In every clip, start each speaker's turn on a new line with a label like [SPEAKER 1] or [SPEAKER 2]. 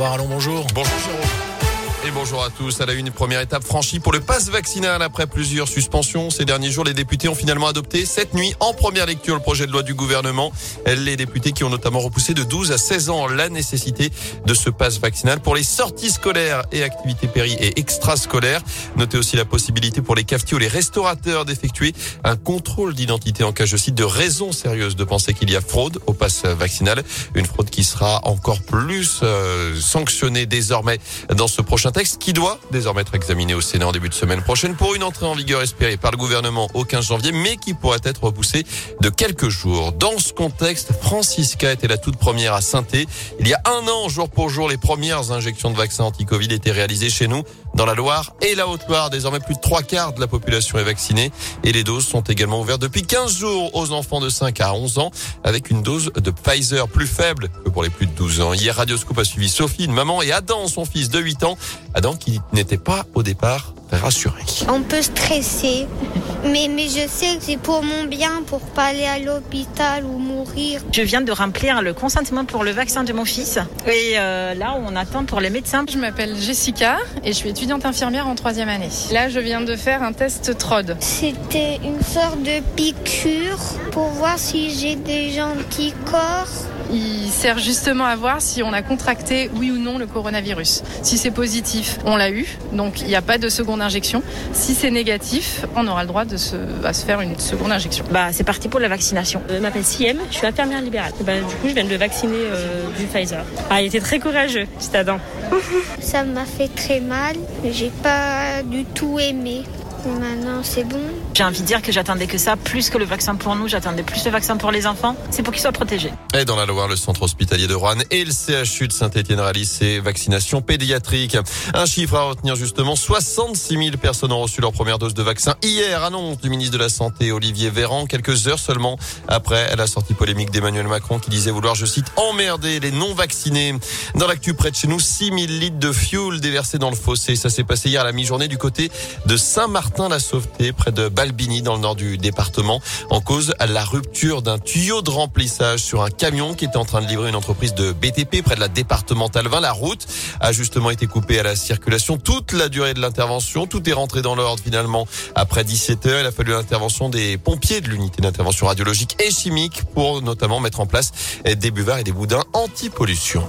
[SPEAKER 1] Barallon, bonjour.
[SPEAKER 2] Bonjour Jérôme. Et bonjour à tous. À la une première étape franchie pour le pass vaccinal après plusieurs suspensions. Ces derniers jours, les députés ont finalement adopté cette nuit en première lecture le projet de loi du gouvernement. Les députés qui ont notamment repoussé de 12 à 16 ans la nécessité de ce pass vaccinal pour les sorties scolaires et activités péri et extrascolaires. Notez aussi la possibilité pour les cafetiers ou les restaurateurs d'effectuer un contrôle d'identité en cas, je cite, de raison sérieuse de penser qu'il y a fraude au pass vaccinal. Une fraude qui sera encore plus euh, sanctionnée désormais dans ce prochain texte qui doit désormais être examiné au Sénat en début de semaine prochaine pour une entrée en vigueur espérée par le gouvernement au 15 janvier, mais qui pourrait être repoussée de quelques jours. Dans ce contexte, Francisca était la toute première à saint Il y a un an, jour pour jour, les premières injections de vaccins anti-Covid étaient réalisées chez nous, dans la Loire et la Haute-Loire. Désormais, plus de trois quarts de la population est vaccinée et les doses sont également ouvertes depuis 15 jours aux enfants de 5 à 11 ans avec une dose de Pfizer plus faible que pour les plus de 12 ans. Hier, Radioscope a suivi Sophie, une maman, et Adam, son fils de 8 ans, Adam qui n'était pas au départ rassuré.
[SPEAKER 3] On peut stresser, mais, mais je sais que c'est pour mon bien, pour pas aller à l'hôpital ou mourir.
[SPEAKER 4] Je viens de remplir le consentement pour le vaccin de mon fils. Et euh, là, on attend pour les médecins.
[SPEAKER 5] Je m'appelle Jessica et je suis étudiante infirmière en troisième année. Là, je viens de faire un test TROD.
[SPEAKER 3] C'était une sorte de piqûre pour voir si j'ai des anticorps.
[SPEAKER 5] Il sert justement à voir si on a contracté, oui ou non, le coronavirus. Si c'est positif, on l'a eu, donc il n'y a pas de seconde injection. Si c'est négatif, on aura le droit de se, à se faire une seconde injection.
[SPEAKER 4] Bah, c'est parti pour la vaccination.
[SPEAKER 6] Je m'appelle Siem, je suis infirmière libérale. Bah, du coup, je viens de le vacciner euh, du Pfizer. Ah, il était très courageux, cet Adam.
[SPEAKER 3] Ça m'a fait très mal, mais j'ai pas du tout aimé. Maintenant, c'est bon.
[SPEAKER 4] J'ai envie de dire que j'attendais que ça, plus que le vaccin pour nous, j'attendais plus le vaccin pour les enfants. C'est pour qu'ils soient protégés.
[SPEAKER 2] Et dans la Loire, le centre hospitalier de Rouen et le CHU de Saint-Etienne réalisent ces vaccinations pédiatriques. Un chiffre à retenir justement, 66 000 personnes ont reçu leur première dose de vaccin hier, annonce du ministre de la Santé Olivier Véran, quelques heures seulement après la sortie polémique d'Emmanuel Macron qui disait vouloir, je cite, emmerder les non-vaccinés. Dans l'actu près de chez nous, 6 000 litres de fuel déversés dans le fossé. Ça s'est passé hier à la mi-journée du côté de Saint-Martin la Sauveté, près de Balbini, dans le nord du département. En cause, la rupture d'un tuyau de remplissage sur un camion qui était en train de livrer une entreprise de BTP près de la départementale 20. La route a justement été coupée à la circulation toute la durée de l'intervention. Tout est rentré dans l'ordre finalement après 17 heures. Il a fallu l'intervention des pompiers de l'unité d'intervention radiologique et chimique pour notamment mettre en place des buvards et des boudins anti-pollution.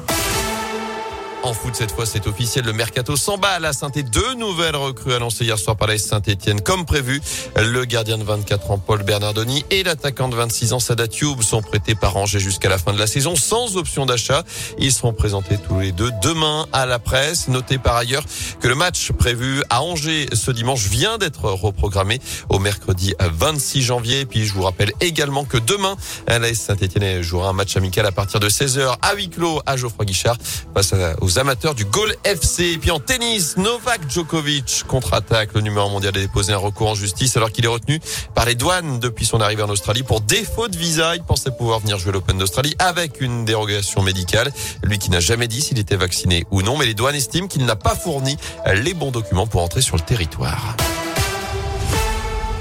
[SPEAKER 2] En foot, cette fois, c'est officiel. Le mercato s'emballe à saint Deux nouvelles recrues annoncées hier soir par la Saint-Etienne. Comme prévu, le gardien de 24 ans, Paul Bernardoni, et l'attaquant de 26 ans, Sadat Youb, sont prêtés par Angers jusqu'à la fin de la saison, sans option d'achat. Ils seront présentés tous les deux demain à la presse. Notez par ailleurs que le match prévu à Angers ce dimanche vient d'être reprogrammé au mercredi 26 janvier. puis, je vous rappelle également que demain, la Saint-Etienne jouera un match amical à partir de 16h à huis clos à Geoffroy Guichard amateurs du Gol FC. Et puis en tennis, Novak Djokovic contre-attaque. Le numéro mondial a déposé un recours en justice alors qu'il est retenu par les douanes depuis son arrivée en Australie pour défaut de visa. Il pensait pouvoir venir jouer l'Open d'Australie avec une dérogation médicale. Lui qui n'a jamais dit s'il était vacciné ou non, mais les douanes estiment qu'il n'a pas fourni les bons documents pour entrer sur le territoire.